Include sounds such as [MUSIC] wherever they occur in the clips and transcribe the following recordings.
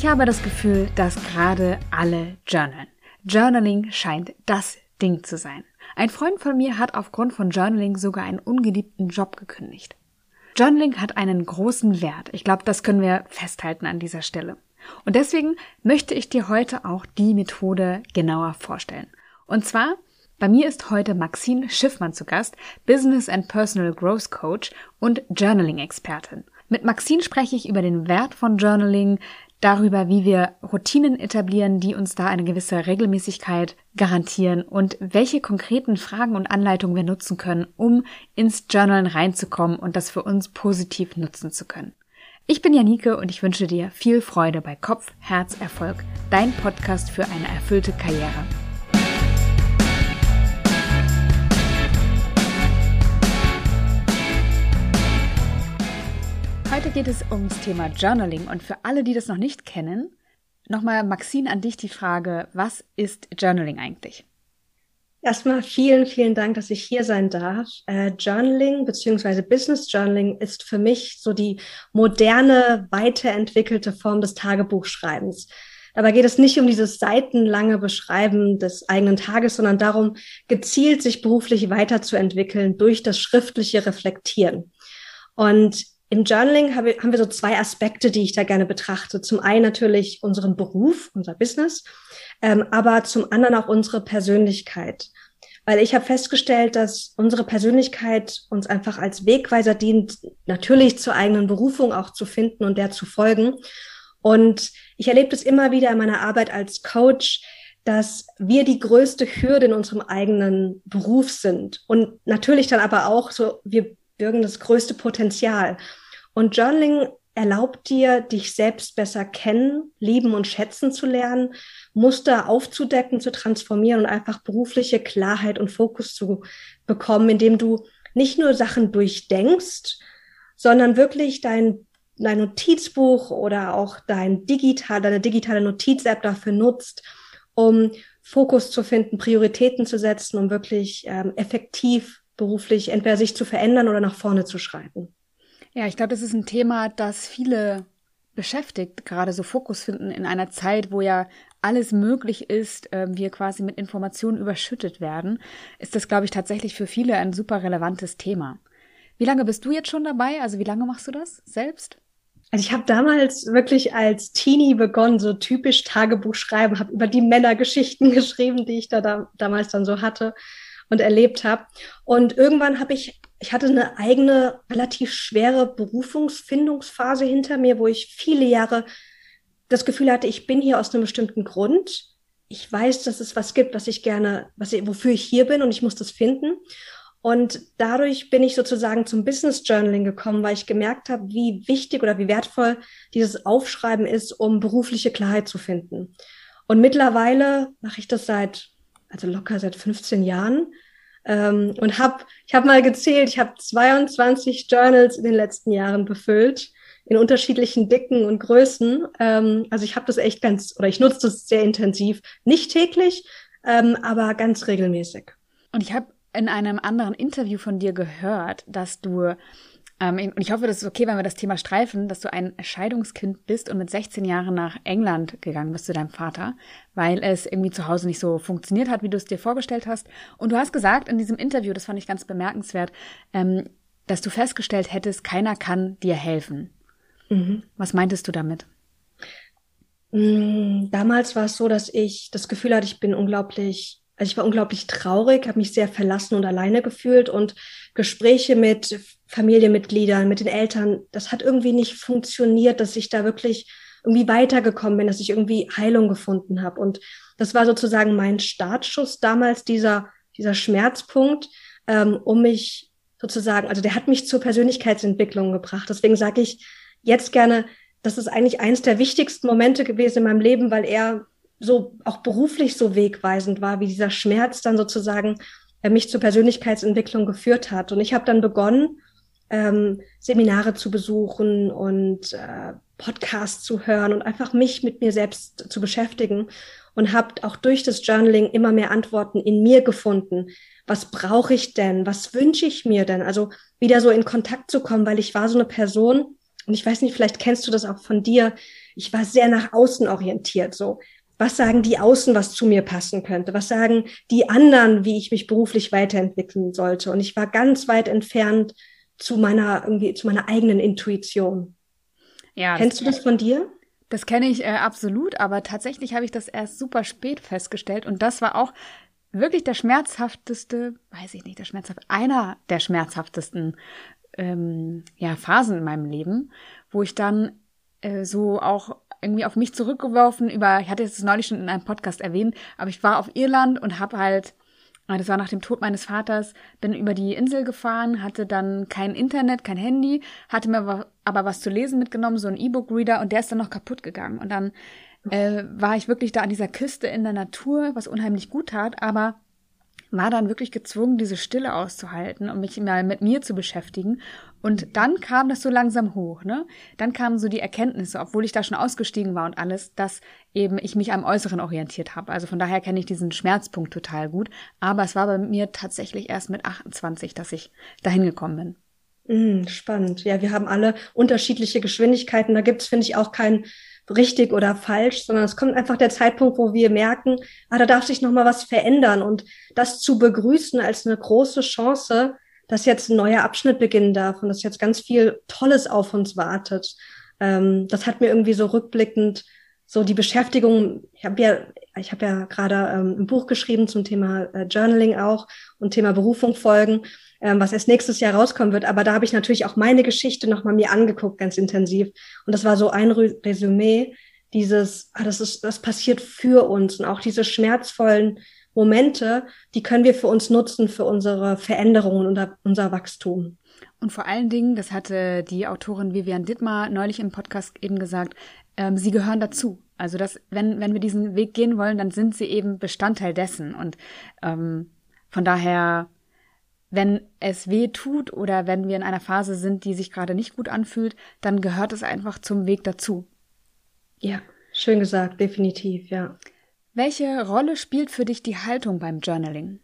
Ich habe das Gefühl, dass gerade alle journalen. Journaling scheint das Ding zu sein. Ein Freund von mir hat aufgrund von Journaling sogar einen ungeliebten Job gekündigt. Journaling hat einen großen Wert. Ich glaube, das können wir festhalten an dieser Stelle. Und deswegen möchte ich dir heute auch die Methode genauer vorstellen. Und zwar, bei mir ist heute Maxine Schiffmann zu Gast, Business and Personal Growth Coach und Journaling-Expertin. Mit Maxine spreche ich über den Wert von Journaling, darüber, wie wir Routinen etablieren, die uns da eine gewisse Regelmäßigkeit garantieren und welche konkreten Fragen und Anleitungen wir nutzen können, um ins Journalen reinzukommen und das für uns positiv nutzen zu können. Ich bin Janike und ich wünsche dir viel Freude bei Kopf, Herz, Erfolg, dein Podcast für eine erfüllte Karriere. Heute geht es ums Thema Journaling und für alle, die das noch nicht kennen, nochmal Maxine an dich die Frage, was ist Journaling eigentlich? Erstmal vielen, vielen Dank, dass ich hier sein darf. Äh, Journaling bzw. Business Journaling ist für mich so die moderne, weiterentwickelte Form des Tagebuchschreibens. Dabei geht es nicht um dieses seitenlange Beschreiben des eigenen Tages, sondern darum, gezielt sich beruflich weiterzuentwickeln durch das schriftliche Reflektieren. Und im Journaling haben wir so zwei Aspekte, die ich da gerne betrachte. Zum einen natürlich unseren Beruf, unser Business, ähm, aber zum anderen auch unsere Persönlichkeit. Weil ich habe festgestellt, dass unsere Persönlichkeit uns einfach als Wegweiser dient, natürlich zur eigenen Berufung auch zu finden und der zu folgen. Und ich erlebe das immer wieder in meiner Arbeit als Coach, dass wir die größte Hürde in unserem eigenen Beruf sind. Und natürlich dann aber auch so, wir bürgen das größte Potenzial. Und Journaling erlaubt dir, dich selbst besser kennen, lieben und schätzen zu lernen, Muster aufzudecken, zu transformieren und einfach berufliche Klarheit und Fokus zu bekommen, indem du nicht nur Sachen durchdenkst, sondern wirklich dein, dein Notizbuch oder auch dein digital, deine digitale Notiz-App dafür nutzt, um Fokus zu finden, Prioritäten zu setzen, um wirklich ähm, effektiv beruflich entweder sich zu verändern oder nach vorne zu schreiten. Ja, ich glaube, das ist ein Thema, das viele beschäftigt, gerade so Fokus finden in einer Zeit, wo ja alles möglich ist, äh, wir quasi mit Informationen überschüttet werden, ist das, glaube ich, tatsächlich für viele ein super relevantes Thema. Wie lange bist du jetzt schon dabei? Also wie lange machst du das selbst? Also ich habe damals wirklich als Teenie begonnen, so typisch Tagebuch schreiben, habe über die Männergeschichten [LAUGHS] geschrieben, die ich da, da damals dann so hatte und erlebt habe. Und irgendwann habe ich ich hatte eine eigene, relativ schwere Berufungsfindungsphase hinter mir, wo ich viele Jahre das Gefühl hatte, ich bin hier aus einem bestimmten Grund. Ich weiß, dass es was gibt, was ich gerne, was ich, wofür ich hier bin und ich muss das finden. Und dadurch bin ich sozusagen zum Business Journaling gekommen, weil ich gemerkt habe, wie wichtig oder wie wertvoll dieses Aufschreiben ist, um berufliche Klarheit zu finden. Und mittlerweile mache ich das seit, also locker seit 15 Jahren ähm, und habe, ich habe mal gezählt, ich habe 22 Journals in den letzten Jahren befüllt in unterschiedlichen Dicken und Größen. Ähm, also ich habe das echt ganz, oder ich nutze das sehr intensiv, nicht täglich, ähm, aber ganz regelmäßig. Und ich habe in einem anderen Interview von dir gehört, dass du ähm, und ich hoffe, das ist okay, wenn wir das Thema streifen, dass du ein Scheidungskind bist und mit 16 Jahren nach England gegangen bist zu deinem Vater, weil es irgendwie zu Hause nicht so funktioniert hat, wie du es dir vorgestellt hast. Und du hast gesagt in diesem Interview, das fand ich ganz bemerkenswert, ähm, dass du festgestellt hättest, keiner kann dir helfen. Mhm. Was meintest du damit? Mm, damals war es so, dass ich das Gefühl hatte, ich bin unglaublich also ich war unglaublich traurig, habe mich sehr verlassen und alleine gefühlt und Gespräche mit Familienmitgliedern, mit den Eltern, das hat irgendwie nicht funktioniert, dass ich da wirklich irgendwie weitergekommen bin, dass ich irgendwie Heilung gefunden habe. Und das war sozusagen mein Startschuss damals, dieser, dieser Schmerzpunkt, ähm, um mich sozusagen, also der hat mich zur Persönlichkeitsentwicklung gebracht. Deswegen sage ich jetzt gerne, das ist eigentlich eins der wichtigsten Momente gewesen in meinem Leben, weil er so auch beruflich so wegweisend war, wie dieser Schmerz dann sozusagen äh, mich zur Persönlichkeitsentwicklung geführt hat. Und ich habe dann begonnen, ähm, Seminare zu besuchen und äh, Podcasts zu hören und einfach mich mit mir selbst zu beschäftigen und habe auch durch das Journaling immer mehr Antworten in mir gefunden. Was brauche ich denn? Was wünsche ich mir denn? Also wieder so in Kontakt zu kommen, weil ich war so eine Person und ich weiß nicht, vielleicht kennst du das auch von dir, ich war sehr nach außen orientiert, so. Was sagen die Außen, was zu mir passen könnte? Was sagen die anderen, wie ich mich beruflich weiterentwickeln sollte? Und ich war ganz weit entfernt zu meiner, irgendwie, zu meiner eigenen Intuition. Ja. Kennst du das von dir? Das kenne ich äh, absolut, aber tatsächlich habe ich das erst super spät festgestellt und das war auch wirklich der schmerzhafteste, weiß ich nicht, der schmerzhaft, einer der schmerzhaftesten ähm, ja, Phasen in meinem Leben, wo ich dann äh, so auch irgendwie auf mich zurückgeworfen über, ich hatte es neulich schon in einem Podcast erwähnt, aber ich war auf Irland und habe halt, ah, das war nach dem Tod meines Vaters, bin über die Insel gefahren, hatte dann kein Internet, kein Handy, hatte mir aber was zu lesen mitgenommen, so ein E-Book-Reader und der ist dann noch kaputt gegangen. Und dann äh, war ich wirklich da an dieser Küste in der Natur, was unheimlich gut tat, aber war dann wirklich gezwungen, diese Stille auszuhalten und mich mal mit mir zu beschäftigen. Und dann kam das so langsam hoch, ne? Dann kamen so die Erkenntnisse, obwohl ich da schon ausgestiegen war und alles, dass eben ich mich am Äußeren orientiert habe. Also von daher kenne ich diesen Schmerzpunkt total gut. Aber es war bei mir tatsächlich erst mit 28, dass ich dahin gekommen bin. Mm, spannend. Ja, wir haben alle unterschiedliche Geschwindigkeiten. Da gibt's finde ich, auch kein richtig oder falsch, sondern es kommt einfach der Zeitpunkt, wo wir merken, ah, da darf sich noch mal was verändern und das zu begrüßen als eine große Chance, dass jetzt ein neuer Abschnitt beginnen darf und dass jetzt ganz viel Tolles auf uns wartet. Ähm, das hat mir irgendwie so rückblickend so die Beschäftigung. Ich habe ja, ich habe ja gerade ähm, ein Buch geschrieben zum Thema äh, Journaling auch und Thema Berufung folgen was erst nächstes Jahr rauskommen wird. Aber da habe ich natürlich auch meine Geschichte nochmal mir angeguckt, ganz intensiv. Und das war so ein Resümee, dieses, ah, das ist, das passiert für uns und auch diese schmerzvollen Momente, die können wir für uns nutzen, für unsere Veränderungen und unser Wachstum. Und vor allen Dingen, das hatte die Autorin Vivian Dittmar neulich im Podcast eben gesagt, ähm, sie gehören dazu. Also dass, wenn, wenn wir diesen Weg gehen wollen, dann sind sie eben Bestandteil dessen. Und ähm, von daher wenn es weh tut oder wenn wir in einer Phase sind, die sich gerade nicht gut anfühlt, dann gehört es einfach zum Weg dazu. Ja, schön gesagt, definitiv, ja. Welche Rolle spielt für dich die Haltung beim Journaling?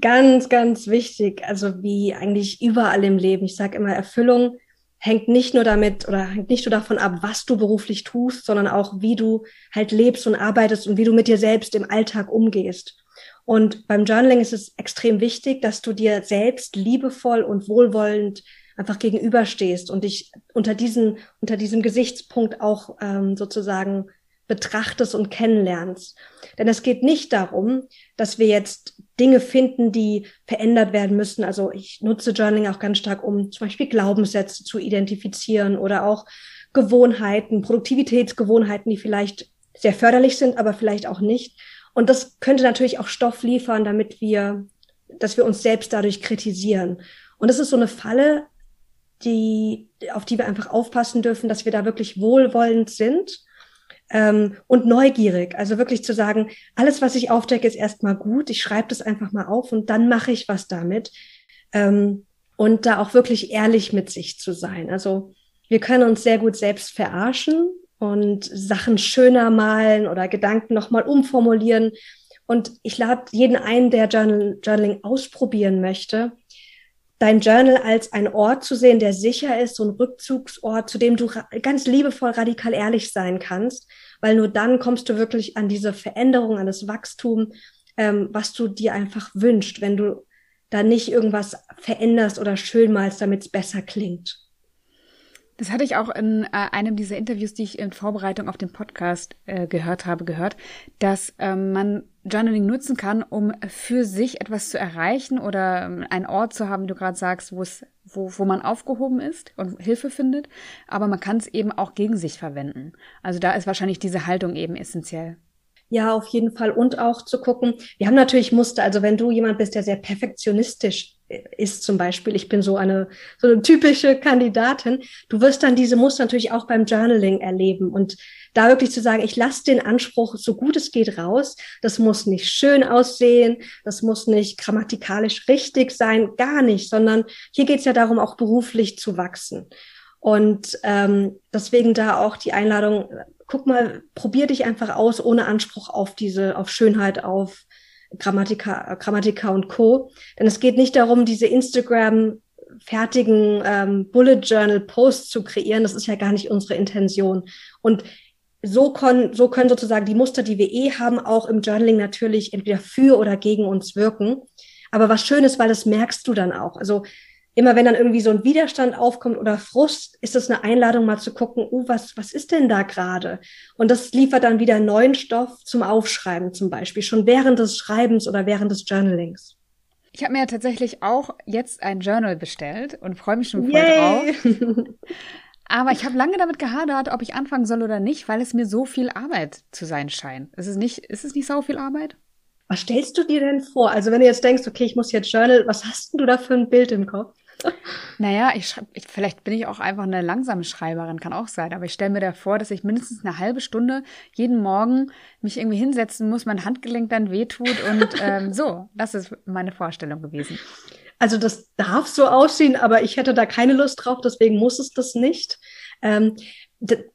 Ganz, ganz wichtig. Also wie eigentlich überall im Leben. Ich sage immer, Erfüllung hängt nicht nur damit oder hängt nicht nur davon ab, was du beruflich tust, sondern auch, wie du halt lebst und arbeitest und wie du mit dir selbst im Alltag umgehst. Und beim Journaling ist es extrem wichtig, dass du dir selbst liebevoll und wohlwollend einfach gegenüberstehst und dich unter diesen, unter diesem Gesichtspunkt auch ähm, sozusagen betrachtest und kennenlernst. Denn es geht nicht darum, dass wir jetzt Dinge finden, die verändert werden müssen. Also ich nutze Journaling auch ganz stark, um zum Beispiel Glaubenssätze zu identifizieren oder auch Gewohnheiten, Produktivitätsgewohnheiten, die vielleicht sehr förderlich sind, aber vielleicht auch nicht. Und das könnte natürlich auch Stoff liefern, damit wir, dass wir uns selbst dadurch kritisieren. Und das ist so eine Falle, die, auf die wir einfach aufpassen dürfen, dass wir da wirklich wohlwollend sind ähm, und neugierig. Also wirklich zu sagen, alles, was ich aufdecke, ist erstmal gut. Ich schreibe das einfach mal auf und dann mache ich was damit. Ähm, und da auch wirklich ehrlich mit sich zu sein. Also wir können uns sehr gut selbst verarschen und Sachen schöner malen oder Gedanken nochmal umformulieren. Und ich lade jeden ein, der Journal, Journaling ausprobieren möchte, dein Journal als ein Ort zu sehen, der sicher ist, so ein Rückzugsort, zu dem du ganz liebevoll radikal ehrlich sein kannst, weil nur dann kommst du wirklich an diese Veränderung, an das Wachstum, ähm, was du dir einfach wünschst, wenn du da nicht irgendwas veränderst oder schön malst, damit es besser klingt. Das hatte ich auch in äh, einem dieser Interviews, die ich in Vorbereitung auf den Podcast äh, gehört habe, gehört, dass ähm, man Journaling nutzen kann, um für sich etwas zu erreichen oder ähm, einen Ort zu haben, wie du gerade sagst, wo es, wo, wo man aufgehoben ist und Hilfe findet. Aber man kann es eben auch gegen sich verwenden. Also da ist wahrscheinlich diese Haltung eben essentiell. Ja, auf jeden Fall. Und auch zu gucken, wir haben natürlich Muster. Also wenn du jemand bist, der sehr perfektionistisch ist zum Beispiel, ich bin so eine, so eine typische Kandidatin, du wirst dann diese Muster natürlich auch beim Journaling erleben und da wirklich zu sagen, ich lasse den Anspruch so gut es geht raus. Das muss nicht schön aussehen, das muss nicht grammatikalisch richtig sein, gar nicht, sondern hier geht es ja darum, auch beruflich zu wachsen. Und ähm, deswegen da auch die Einladung, guck mal, probier dich einfach aus, ohne Anspruch auf diese, auf Schönheit, auf Grammatika, Grammatika und Co. Denn es geht nicht darum, diese Instagram fertigen ähm, Bullet Journal Post zu kreieren. Das ist ja gar nicht unsere Intention. Und so, kon, so können sozusagen die Muster, die wir eh haben, auch im Journaling natürlich entweder für oder gegen uns wirken. Aber was schön ist, weil das merkst du dann auch. Also immer wenn dann irgendwie so ein Widerstand aufkommt oder Frust, ist es eine Einladung mal zu gucken, oh, was, was ist denn da gerade? Und das liefert dann wieder neuen Stoff zum Aufschreiben zum Beispiel, schon während des Schreibens oder während des Journalings. Ich habe mir ja tatsächlich auch jetzt ein Journal bestellt und freue mich schon voll Yay. drauf. [LAUGHS] Aber ich habe lange damit gehadert, ob ich anfangen soll oder nicht, weil es mir so viel Arbeit zu sein scheint. Ist es nicht, ist es nicht so viel Arbeit? Was stellst du dir denn vor? Also wenn du jetzt denkst, okay, ich muss jetzt Journal, was hast du da für ein Bild im Kopf? Naja, ich schreibe, vielleicht bin ich auch einfach eine langsame Schreiberin, kann auch sein, aber ich stelle mir da vor, dass ich mindestens eine halbe Stunde jeden Morgen mich irgendwie hinsetzen muss, mein Handgelenk dann wehtut und [LAUGHS] ähm, so, das ist meine Vorstellung gewesen. Also das darf so aussehen, aber ich hätte da keine Lust drauf, deswegen muss es das nicht. Ähm,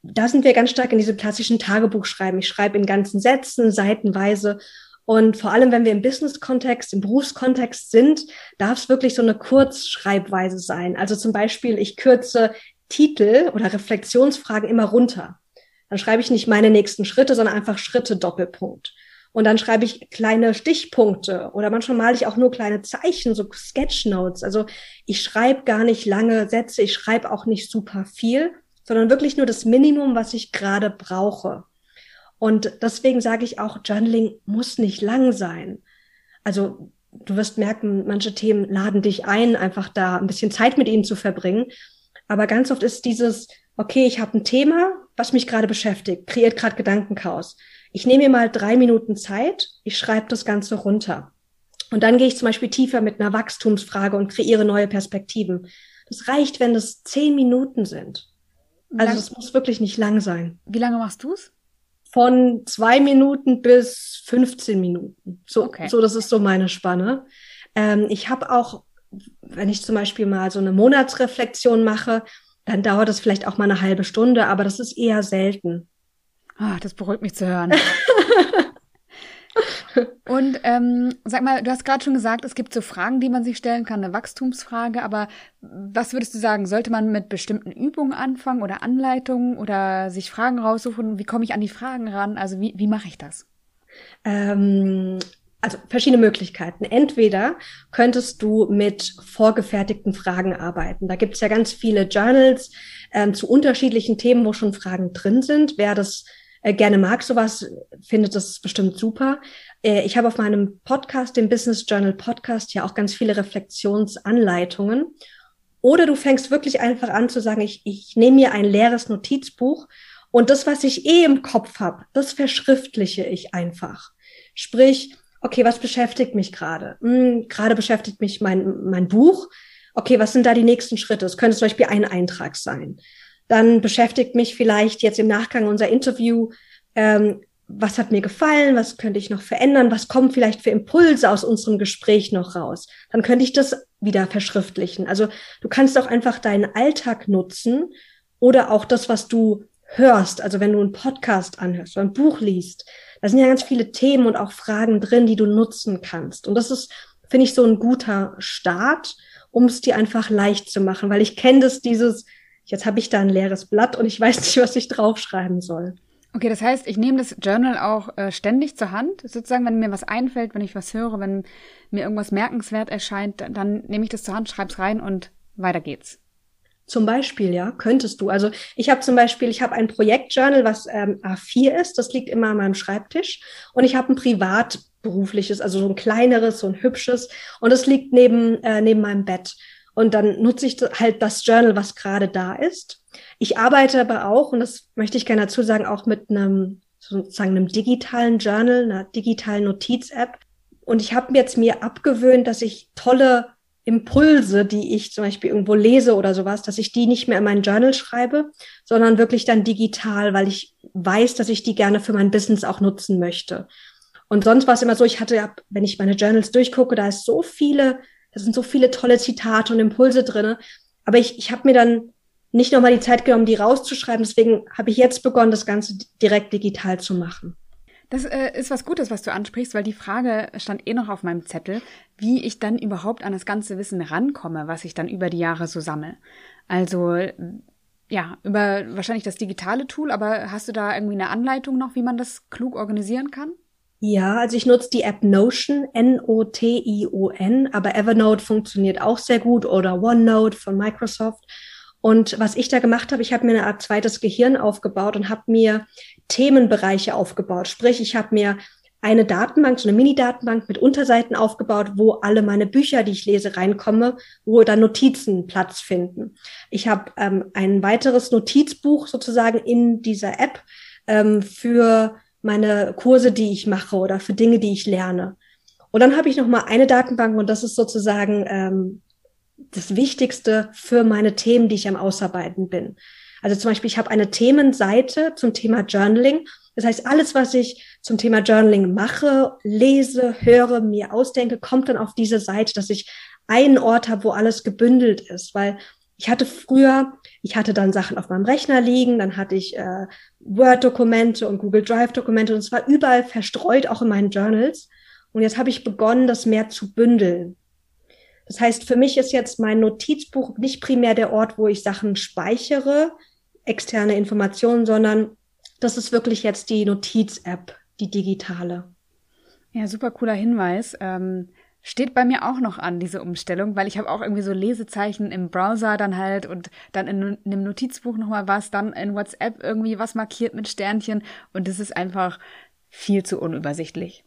da sind wir ganz stark in diesem klassischen Tagebuchschreiben. Ich schreibe in ganzen Sätzen, seitenweise und vor allem, wenn wir im Business-Kontext, im Berufskontext sind, darf es wirklich so eine Kurzschreibweise sein. Also zum Beispiel, ich kürze Titel oder Reflexionsfragen immer runter. Dann schreibe ich nicht meine nächsten Schritte, sondern einfach Schritte Doppelpunkt. Und dann schreibe ich kleine Stichpunkte oder manchmal male ich auch nur kleine Zeichen, so Sketchnotes. Also ich schreibe gar nicht lange Sätze, ich schreibe auch nicht super viel, sondern wirklich nur das Minimum, was ich gerade brauche. Und deswegen sage ich auch, Journaling muss nicht lang sein. Also du wirst merken, manche Themen laden dich ein, einfach da ein bisschen Zeit mit ihnen zu verbringen. Aber ganz oft ist dieses, okay, ich habe ein Thema, was mich gerade beschäftigt, kreiert gerade Gedankenchaos. Ich nehme mir mal drei Minuten Zeit, ich schreibe das Ganze runter. Und dann gehe ich zum Beispiel tiefer mit einer Wachstumsfrage und kreiere neue Perspektiven. Das reicht, wenn das zehn Minuten sind. Also es muss wirklich nicht lang sein. Wie lange machst du's? Von zwei Minuten bis 15 Minuten. So, okay. so das ist so meine Spanne. Ähm, ich habe auch, wenn ich zum Beispiel mal so eine Monatsreflexion mache, dann dauert das vielleicht auch mal eine halbe Stunde, aber das ist eher selten. Ah, das beruhigt mich zu hören. [LAUGHS] Und ähm, sag mal, du hast gerade schon gesagt, es gibt so Fragen, die man sich stellen kann, eine Wachstumsfrage, aber was würdest du sagen, sollte man mit bestimmten Übungen anfangen oder Anleitungen oder sich Fragen raussuchen? Wie komme ich an die Fragen ran? Also wie, wie mache ich das? Ähm, also verschiedene Möglichkeiten. Entweder könntest du mit vorgefertigten Fragen arbeiten. Da gibt es ja ganz viele Journals ähm, zu unterschiedlichen Themen, wo schon Fragen drin sind. Wer das äh, gerne mag sowas, findet das bestimmt super. Äh, ich habe auf meinem Podcast, dem Business Journal Podcast, ja auch ganz viele Reflexionsanleitungen. Oder du fängst wirklich einfach an zu sagen, ich, ich nehme mir ein leeres Notizbuch und das, was ich eh im Kopf habe, das verschriftliche ich einfach. Sprich, okay, was beschäftigt mich gerade? Hm, gerade beschäftigt mich mein, mein Buch. Okay, was sind da die nächsten Schritte? Es könnte zum Beispiel ein Eintrag sein. Dann beschäftigt mich vielleicht jetzt im Nachgang unser Interview, ähm, was hat mir gefallen, was könnte ich noch verändern, was kommen vielleicht für Impulse aus unserem Gespräch noch raus. Dann könnte ich das wieder verschriftlichen. Also du kannst auch einfach deinen Alltag nutzen oder auch das, was du hörst. Also wenn du einen Podcast anhörst oder ein Buch liest, da sind ja ganz viele Themen und auch Fragen drin, die du nutzen kannst. Und das ist, finde ich, so ein guter Start, um es dir einfach leicht zu machen, weil ich kenne das, dieses, jetzt habe ich da ein leeres Blatt und ich weiß nicht, was ich draufschreiben soll. Okay, das heißt, ich nehme das Journal auch äh, ständig zur Hand. Sozusagen, wenn mir was einfällt, wenn ich was höre, wenn mir irgendwas merkenswert erscheint, dann, dann nehme ich das zur Hand, schreib's rein und weiter geht's. Zum Beispiel, ja, könntest du. Also ich habe zum Beispiel, ich habe ein Projektjournal, was ähm, A4 ist, das liegt immer an meinem Schreibtisch. Und ich habe ein privatberufliches, also so ein kleineres, so ein hübsches. Und das liegt neben, äh, neben meinem Bett. Und dann nutze ich halt das Journal, was gerade da ist. Ich arbeite aber auch, und das möchte ich gerne dazu sagen, auch mit einem sozusagen einem digitalen Journal, einer digitalen Notiz-App. Und ich habe jetzt mir abgewöhnt, dass ich tolle Impulse, die ich zum Beispiel irgendwo lese oder sowas, dass ich die nicht mehr in mein Journal schreibe, sondern wirklich dann digital, weil ich weiß, dass ich die gerne für mein Business auch nutzen möchte. Und sonst war es immer so, ich hatte, wenn ich meine Journals durchgucke, da ist so viele da sind so viele tolle Zitate und Impulse drinne. Aber ich, ich habe mir dann nicht nochmal die Zeit genommen, die rauszuschreiben. Deswegen habe ich jetzt begonnen, das Ganze direkt digital zu machen. Das äh, ist was Gutes, was du ansprichst, weil die Frage stand eh noch auf meinem Zettel, wie ich dann überhaupt an das ganze Wissen rankomme, was ich dann über die Jahre so sammle. Also ja, über wahrscheinlich das digitale Tool, aber hast du da irgendwie eine Anleitung noch, wie man das klug organisieren kann? Ja, also ich nutze die App Notion, N-O-T-I-O-N, aber Evernote funktioniert auch sehr gut oder OneNote von Microsoft. Und was ich da gemacht habe, ich habe mir eine Art zweites Gehirn aufgebaut und habe mir Themenbereiche aufgebaut. Sprich, ich habe mir eine Datenbank, so eine Mini-Datenbank mit Unterseiten aufgebaut, wo alle meine Bücher, die ich lese, reinkomme, wo dann Notizen Platz finden. Ich habe ähm, ein weiteres Notizbuch sozusagen in dieser App ähm, für meine Kurse, die ich mache oder für Dinge, die ich lerne. Und dann habe ich noch mal eine Datenbank und das ist sozusagen ähm, das Wichtigste für meine Themen, die ich am Ausarbeiten bin. Also zum Beispiel, ich habe eine Themenseite zum Thema Journaling. Das heißt, alles, was ich zum Thema Journaling mache, lese, höre, mir ausdenke, kommt dann auf diese Seite, dass ich einen Ort habe, wo alles gebündelt ist. Weil ich hatte früher, ich hatte dann Sachen auf meinem Rechner liegen, dann hatte ich äh, Word-Dokumente und Google Drive-Dokumente und es war überall verstreut, auch in meinen Journals. Und jetzt habe ich begonnen, das mehr zu bündeln. Das heißt, für mich ist jetzt mein Notizbuch nicht primär der Ort, wo ich Sachen speichere, externe Informationen, sondern das ist wirklich jetzt die Notiz-App, die digitale. Ja, super cooler Hinweis. Ähm, steht bei mir auch noch an, diese Umstellung, weil ich habe auch irgendwie so Lesezeichen im Browser dann halt und dann in, in einem Notizbuch nochmal was, dann in WhatsApp irgendwie was markiert mit Sternchen und das ist einfach viel zu unübersichtlich.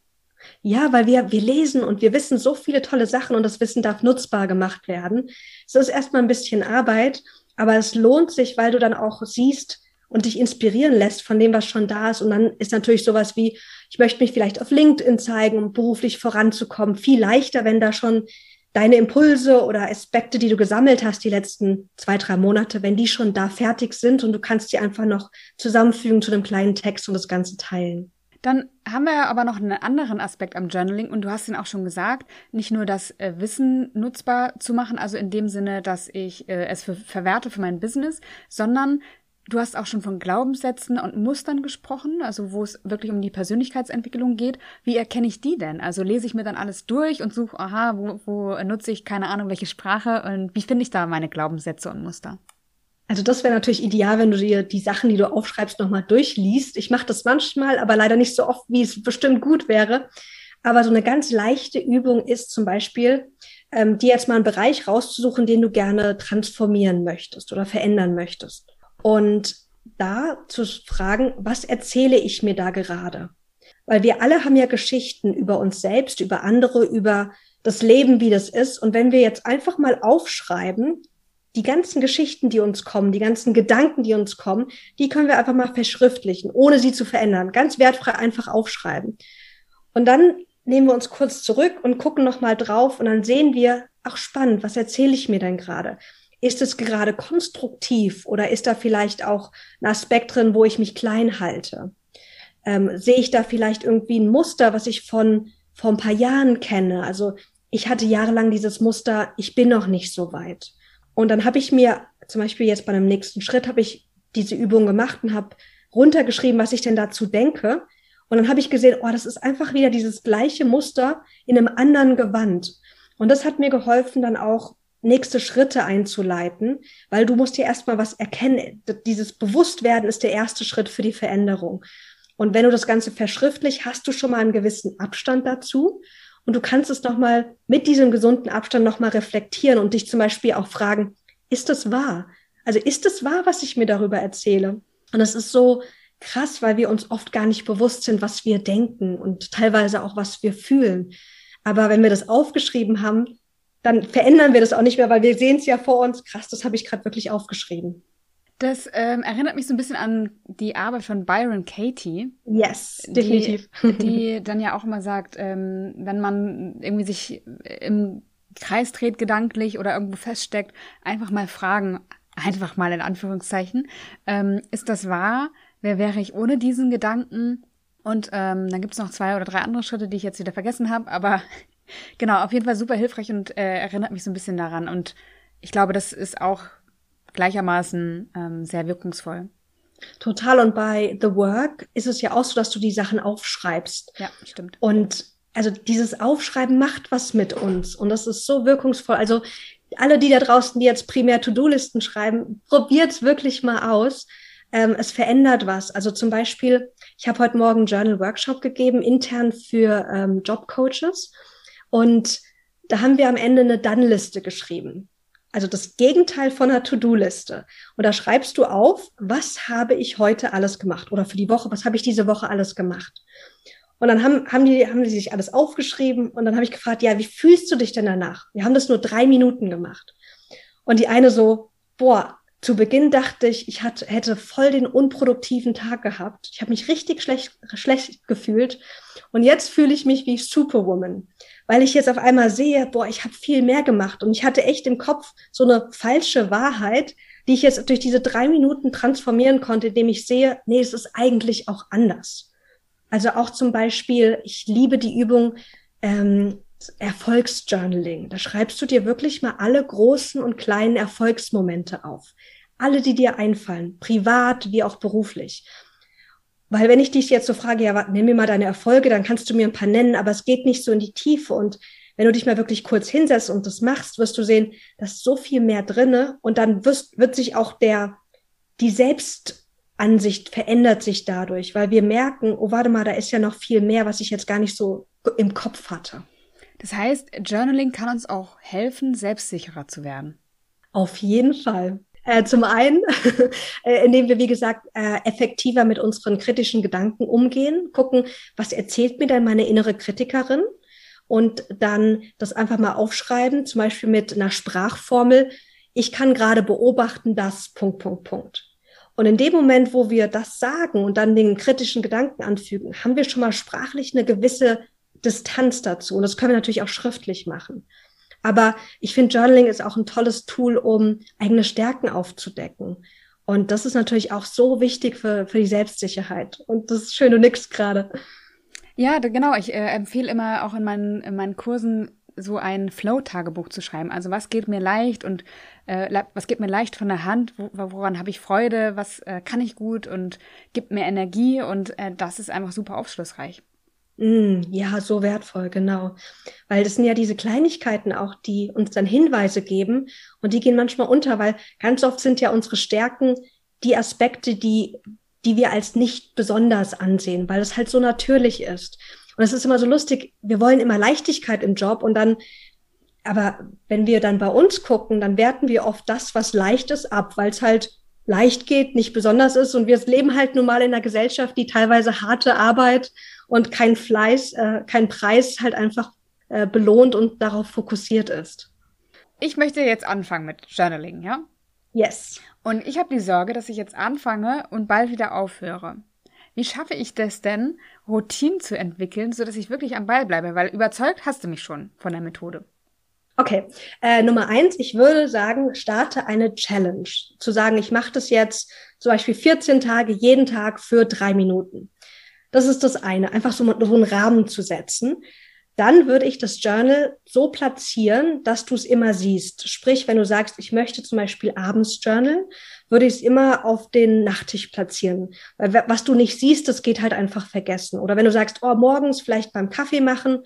Ja, weil wir, wir lesen und wir wissen so viele tolle Sachen und das Wissen darf nutzbar gemacht werden. Es ist erstmal ein bisschen Arbeit, aber es lohnt sich, weil du dann auch siehst und dich inspirieren lässt von dem, was schon da ist. Und dann ist natürlich sowas wie, ich möchte mich vielleicht auf LinkedIn zeigen, um beruflich voranzukommen, viel leichter, wenn da schon deine Impulse oder Aspekte, die du gesammelt hast die letzten zwei, drei Monate, wenn die schon da fertig sind und du kannst die einfach noch zusammenfügen zu einem kleinen Text und das Ganze teilen. Dann haben wir aber noch einen anderen Aspekt am Journaling und du hast ihn auch schon gesagt, nicht nur das äh, Wissen nutzbar zu machen, also in dem Sinne, dass ich äh, es verwerte für mein Business, sondern du hast auch schon von Glaubenssätzen und Mustern gesprochen, also wo es wirklich um die Persönlichkeitsentwicklung geht. Wie erkenne ich die denn? Also lese ich mir dann alles durch und suche, aha, wo, wo nutze ich keine Ahnung welche Sprache und wie finde ich da meine Glaubenssätze und Muster? Also das wäre natürlich ideal, wenn du dir die Sachen, die du aufschreibst, nochmal durchliest. Ich mache das manchmal, aber leider nicht so oft, wie es bestimmt gut wäre. Aber so eine ganz leichte Übung ist zum Beispiel, ähm, dir jetzt mal einen Bereich rauszusuchen, den du gerne transformieren möchtest oder verändern möchtest. Und da zu fragen, was erzähle ich mir da gerade? Weil wir alle haben ja Geschichten über uns selbst, über andere, über das Leben, wie das ist. Und wenn wir jetzt einfach mal aufschreiben, die ganzen Geschichten, die uns kommen, die ganzen Gedanken, die uns kommen, die können wir einfach mal verschriftlichen, ohne sie zu verändern. Ganz wertfrei einfach aufschreiben. Und dann nehmen wir uns kurz zurück und gucken nochmal drauf und dann sehen wir, ach spannend, was erzähle ich mir denn gerade? Ist es gerade konstruktiv oder ist da vielleicht auch ein Aspekt drin, wo ich mich klein halte? Ähm, sehe ich da vielleicht irgendwie ein Muster, was ich von vor ein paar Jahren kenne? Also ich hatte jahrelang dieses Muster, ich bin noch nicht so weit. Und dann habe ich mir zum Beispiel jetzt bei einem nächsten Schritt habe ich diese Übung gemacht und habe runtergeschrieben, was ich denn dazu denke. Und dann habe ich gesehen, oh, das ist einfach wieder dieses gleiche Muster in einem anderen Gewand. Und das hat mir geholfen, dann auch nächste Schritte einzuleiten, weil du musst dir erstmal was erkennen. Dieses Bewusstwerden ist der erste Schritt für die Veränderung. Und wenn du das Ganze verschriftlich, hast du schon mal einen gewissen Abstand dazu. Und du kannst es nochmal mit diesem gesunden Abstand nochmal reflektieren und dich zum Beispiel auch fragen, ist das wahr? Also ist es wahr, was ich mir darüber erzähle? Und das ist so krass, weil wir uns oft gar nicht bewusst sind, was wir denken und teilweise auch, was wir fühlen. Aber wenn wir das aufgeschrieben haben, dann verändern wir das auch nicht mehr, weil wir sehen es ja vor uns. Krass, das habe ich gerade wirklich aufgeschrieben. Das ähm, erinnert mich so ein bisschen an die Arbeit von Byron Katie. Yes, definitiv. Die, die dann ja auch immer sagt, ähm, wenn man irgendwie sich im Kreis dreht gedanklich oder irgendwo feststeckt, einfach mal fragen, einfach mal in Anführungszeichen, ähm, ist das wahr? Wer wäre ich ohne diesen Gedanken? Und ähm, dann gibt's noch zwei oder drei andere Schritte, die ich jetzt wieder vergessen habe, aber genau, auf jeden Fall super hilfreich und äh, erinnert mich so ein bisschen daran. Und ich glaube, das ist auch gleichermaßen ähm, sehr wirkungsvoll. Total. Und bei The Work ist es ja auch so, dass du die Sachen aufschreibst. Ja, stimmt. Und also dieses Aufschreiben macht was mit uns. Und das ist so wirkungsvoll. Also alle die da draußen, die jetzt primär To-Do-Listen schreiben, probiert wirklich mal aus. Ähm, es verändert was. Also zum Beispiel, ich habe heute Morgen einen Journal-Workshop gegeben, intern für ähm, Jobcoaches. Und da haben wir am Ende eine Done-Liste geschrieben. Also das Gegenteil von einer To-Do-Liste. Und da schreibst du auf, was habe ich heute alles gemacht? Oder für die Woche, was habe ich diese Woche alles gemacht? Und dann haben, haben, die, haben die sich alles aufgeschrieben und dann habe ich gefragt, ja, wie fühlst du dich denn danach? Wir haben das nur drei Minuten gemacht. Und die eine so, boah, zu Beginn dachte ich, ich hatte, hätte voll den unproduktiven Tag gehabt. Ich habe mich richtig schlecht, schlecht gefühlt. Und jetzt fühle ich mich wie Superwoman, weil ich jetzt auf einmal sehe, boah, ich habe viel mehr gemacht. Und ich hatte echt im Kopf so eine falsche Wahrheit, die ich jetzt durch diese drei Minuten transformieren konnte, indem ich sehe, nee, es ist eigentlich auch anders. Also auch zum Beispiel, ich liebe die Übung ähm, Erfolgsjournaling. Da schreibst du dir wirklich mal alle großen und kleinen Erfolgsmomente auf. Alle, die dir einfallen, privat wie auch beruflich. Weil wenn ich dich jetzt so frage, ja, nimm mir mal deine Erfolge, dann kannst du mir ein paar nennen, aber es geht nicht so in die Tiefe. Und wenn du dich mal wirklich kurz hinsetzt und das machst, wirst du sehen, da ist so viel mehr drinne. Und dann wirst, wird sich auch der, die Selbst, Ansicht verändert sich dadurch, weil wir merken, oh, warte mal, da ist ja noch viel mehr, was ich jetzt gar nicht so im Kopf hatte. Das heißt, Journaling kann uns auch helfen, selbstsicherer zu werden. Auf jeden Fall. Äh, zum einen, [LAUGHS] äh, indem wir, wie gesagt, äh, effektiver mit unseren kritischen Gedanken umgehen, gucken, was erzählt mir denn meine innere Kritikerin? Und dann das einfach mal aufschreiben, zum Beispiel mit einer Sprachformel. Ich kann gerade beobachten, dass Punkt, Punkt, Punkt. Und in dem Moment, wo wir das sagen und dann den kritischen Gedanken anfügen, haben wir schon mal sprachlich eine gewisse Distanz dazu. Und das können wir natürlich auch schriftlich machen. Aber ich finde, Journaling ist auch ein tolles Tool, um eigene Stärken aufzudecken. Und das ist natürlich auch so wichtig für, für die Selbstsicherheit. Und das ist schön, du nix gerade. Ja, genau. Ich äh, empfehle immer auch in meinen, in meinen Kursen so ein Flow-Tagebuch zu schreiben. Also was geht mir leicht und äh, was geht mir leicht von der Hand, wo, woran habe ich Freude, was äh, kann ich gut und gibt mir Energie und äh, das ist einfach super aufschlussreich. Mm, ja, so wertvoll, genau. Weil das sind ja diese Kleinigkeiten auch, die uns dann Hinweise geben und die gehen manchmal unter, weil ganz oft sind ja unsere Stärken die Aspekte, die, die wir als nicht besonders ansehen, weil es halt so natürlich ist. Und es ist immer so lustig, wir wollen immer Leichtigkeit im Job und dann, aber wenn wir dann bei uns gucken, dann werten wir oft das, was leicht ist, ab, weil es halt leicht geht, nicht besonders ist. Und wir leben halt nun mal in einer Gesellschaft, die teilweise harte Arbeit und kein Fleiß, äh, kein Preis halt einfach äh, belohnt und darauf fokussiert ist. Ich möchte jetzt anfangen mit Journaling, ja? Yes. Und ich habe die Sorge, dass ich jetzt anfange und bald wieder aufhöre. Wie schaffe ich das denn, Routinen zu entwickeln, sodass ich wirklich am Ball bleibe? Weil überzeugt hast du mich schon von der Methode. Okay, äh, Nummer eins, ich würde sagen, starte eine Challenge. Zu sagen, ich mache das jetzt zum Beispiel 14 Tage, jeden Tag für drei Minuten. Das ist das eine, einfach so, so einen Rahmen zu setzen dann würde ich das Journal so platzieren, dass du es immer siehst. Sprich, wenn du sagst, ich möchte zum Beispiel abends Journal, würde ich es immer auf den Nachttisch platzieren. Weil was du nicht siehst, das geht halt einfach vergessen. Oder wenn du sagst, oh, morgens vielleicht beim Kaffee machen,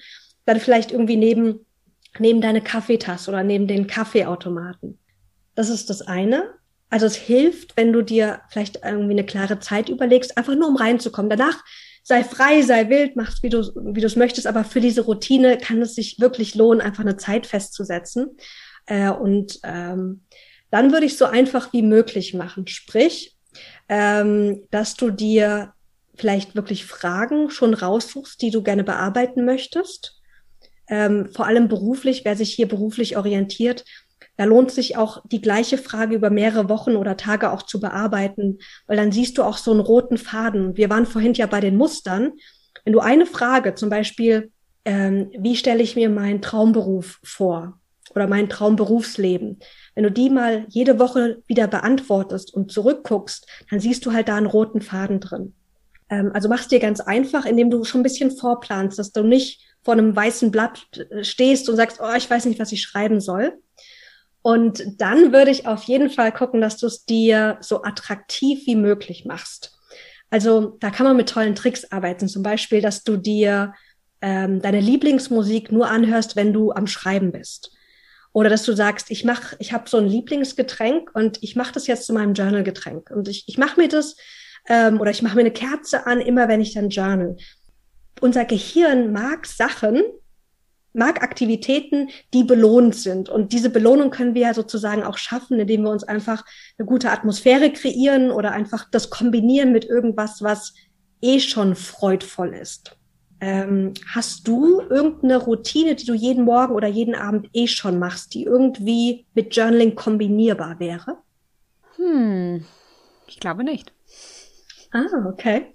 dann vielleicht irgendwie neben, neben deine Kaffeetasse oder neben den Kaffeeautomaten. Das ist das eine. Also es hilft, wenn du dir vielleicht irgendwie eine klare Zeit überlegst, einfach nur um reinzukommen. Danach sei frei, sei wild, machst wie du wie du es möchtest, aber für diese Routine kann es sich wirklich lohnen, einfach eine Zeit festzusetzen. Äh, und ähm, dann würde ich so einfach wie möglich machen. Sprich, ähm, dass du dir vielleicht wirklich Fragen schon raussuchst, die du gerne bearbeiten möchtest. Ähm, vor allem beruflich, wer sich hier beruflich orientiert, da lohnt sich auch die gleiche Frage über mehrere Wochen oder Tage auch zu bearbeiten, weil dann siehst du auch so einen roten Faden. Wir waren vorhin ja bei den Mustern. Wenn du eine Frage, zum Beispiel, ähm, wie stelle ich mir meinen Traumberuf vor oder mein Traumberufsleben, wenn du die mal jede Woche wieder beantwortest und zurückguckst, dann siehst du halt da einen roten Faden drin. Ähm, also machst dir ganz einfach, indem du schon ein bisschen vorplanst, dass du nicht vor einem weißen Blatt äh, stehst und sagst, oh, ich weiß nicht, was ich schreiben soll, Und dann würde ich auf jeden Fall gucken, dass du es dir so attraktiv wie möglich machst. Also da kann man mit tollen Tricks arbeiten. Zum Beispiel, dass du dir ähm, deine Lieblingsmusik nur anhörst, wenn du am Schreiben bist. Oder dass du sagst, ich mach, ich habe so ein Lieblingsgetränk und ich mache das jetzt zu meinem Journalgetränk. Und ich, ich mache mir das ähm, oder ich mache mir eine Kerze an, immer wenn ich dann journal. Unser Gehirn mag Sachen, mag Aktivitäten, die belohnt sind. Und diese Belohnung können wir ja sozusagen auch schaffen, indem wir uns einfach eine gute Atmosphäre kreieren oder einfach das kombinieren mit irgendwas, was eh schon freudvoll ist. Ähm, hast du irgendeine Routine, die du jeden Morgen oder jeden Abend eh schon machst, die irgendwie mit Journaling kombinierbar wäre? Hm, ich glaube nicht. Ah, okay.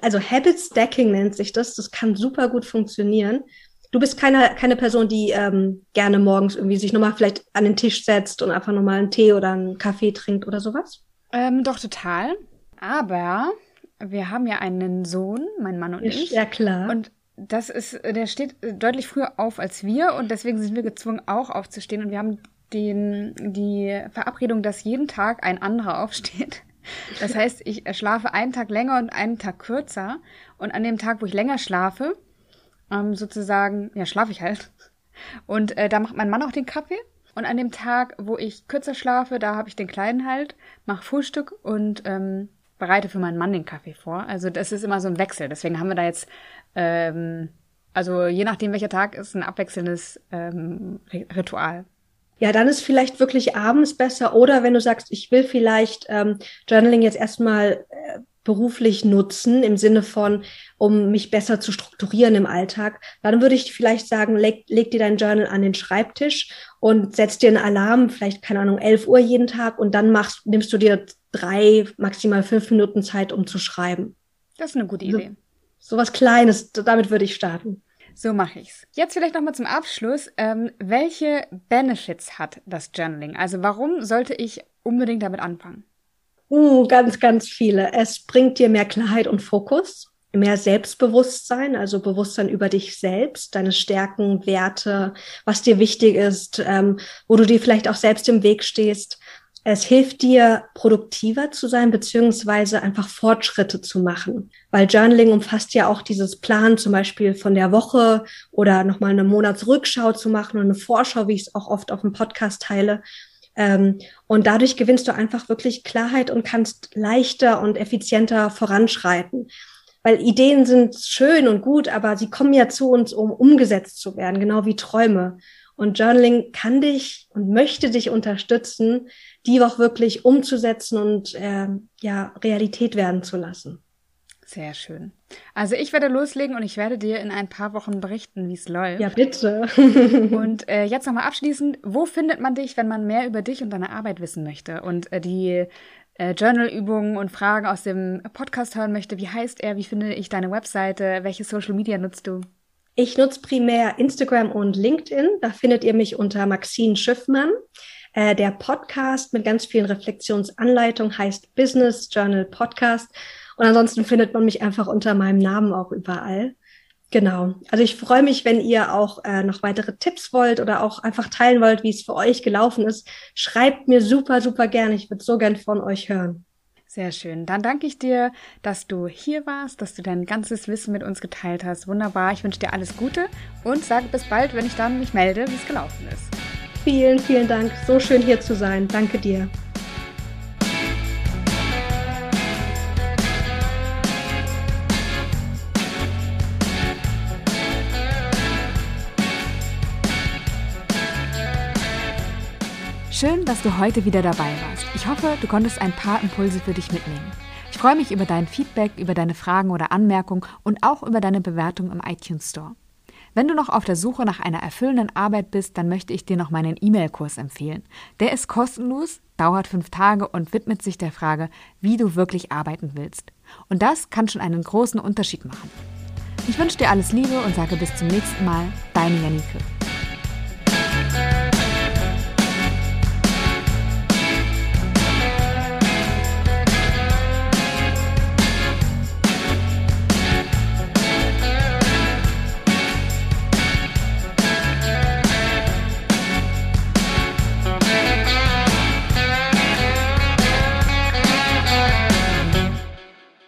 Also Habit Stacking nennt sich das. Das kann super gut funktionieren. Du bist keine, keine Person, die ähm, gerne morgens irgendwie sich nochmal vielleicht an den Tisch setzt und einfach nochmal einen Tee oder einen Kaffee trinkt oder sowas? Ähm, doch, total. Aber wir haben ja einen Sohn, mein Mann und ich. Ja, klar. Und das ist, der steht deutlich früher auf als wir und deswegen sind wir gezwungen, auch aufzustehen. Und wir haben den, die Verabredung, dass jeden Tag ein anderer aufsteht. Das heißt, ich schlafe einen Tag länger und einen Tag kürzer. Und an dem Tag, wo ich länger schlafe, ähm, sozusagen, ja, schlafe ich halt. Und äh, da macht mein Mann auch den Kaffee. Und an dem Tag, wo ich kürzer schlafe, da habe ich den Kleinen halt, mache Frühstück und ähm, bereite für meinen Mann den Kaffee vor. Also das ist immer so ein Wechsel. Deswegen haben wir da jetzt, ähm, also je nachdem welcher Tag ist, ein abwechselndes ähm, Ritual. Ja, dann ist vielleicht wirklich abends besser. Oder wenn du sagst, ich will vielleicht ähm, Journaling jetzt erstmal äh, beruflich nutzen, im Sinne von, um mich besser zu strukturieren im Alltag, dann würde ich vielleicht sagen, leg, leg dir dein Journal an den Schreibtisch und setz dir einen Alarm, vielleicht, keine Ahnung, 11 Uhr jeden Tag und dann machst, nimmst du dir drei, maximal fünf Minuten Zeit, um zu schreiben. Das ist eine gute Idee. So, so was Kleines, damit würde ich starten. So mache ich's. Jetzt vielleicht nochmal zum Abschluss. Ähm, welche Benefits hat das Journaling? Also warum sollte ich unbedingt damit anfangen? Uh, ganz, ganz viele. Es bringt dir mehr Klarheit und Fokus, mehr Selbstbewusstsein, also Bewusstsein über dich selbst, deine Stärken, Werte, was dir wichtig ist, ähm, wo du dir vielleicht auch selbst im Weg stehst. Es hilft dir, produktiver zu sein, beziehungsweise einfach Fortschritte zu machen. Weil Journaling umfasst ja auch dieses Plan, zum Beispiel von der Woche oder nochmal eine Monatsrückschau zu machen und eine Vorschau, wie ich es auch oft auf dem Podcast teile. Ähm, und dadurch gewinnst du einfach wirklich Klarheit und kannst leichter und effizienter voranschreiten. Weil Ideen sind schön und gut, aber sie kommen ja zu uns, um umgesetzt zu werden, genau wie Träume. Und Journaling kann dich und möchte dich unterstützen, die auch wirklich umzusetzen und äh, ja Realität werden zu lassen. Sehr schön. Also ich werde loslegen und ich werde dir in ein paar Wochen berichten, wie es läuft. Ja, bitte. [LAUGHS] und äh, jetzt nochmal abschließend, wo findet man dich, wenn man mehr über dich und deine Arbeit wissen möchte und äh, die äh, Journal-Übungen und Fragen aus dem Podcast hören möchte? Wie heißt er? Wie finde ich deine Webseite? Welche Social Media nutzt du? Ich nutze primär Instagram und LinkedIn. Da findet ihr mich unter Maxine Schiffmann. Äh, der Podcast mit ganz vielen Reflexionsanleitungen heißt Business Journal Podcast. Und ansonsten findet man mich einfach unter meinem Namen auch überall. Genau. Also ich freue mich, wenn ihr auch äh, noch weitere Tipps wollt oder auch einfach teilen wollt, wie es für euch gelaufen ist. Schreibt mir super, super gerne. Ich würde so gern von euch hören. Sehr schön. Dann danke ich dir, dass du hier warst, dass du dein ganzes Wissen mit uns geteilt hast. Wunderbar. Ich wünsche dir alles Gute und sage bis bald, wenn ich dann mich melde, wie es gelaufen ist. Vielen, vielen Dank. So schön hier zu sein. Danke dir. Schön, dass du heute wieder dabei warst. Ich hoffe, du konntest ein paar Impulse für dich mitnehmen. Ich freue mich über dein Feedback, über deine Fragen oder Anmerkungen und auch über deine Bewertung im iTunes Store. Wenn du noch auf der Suche nach einer erfüllenden Arbeit bist, dann möchte ich dir noch meinen E-Mail-Kurs empfehlen. Der ist kostenlos, dauert fünf Tage und widmet sich der Frage, wie du wirklich arbeiten willst. Und das kann schon einen großen Unterschied machen. Ich wünsche dir alles Liebe und sage bis zum nächsten Mal, deine Janike.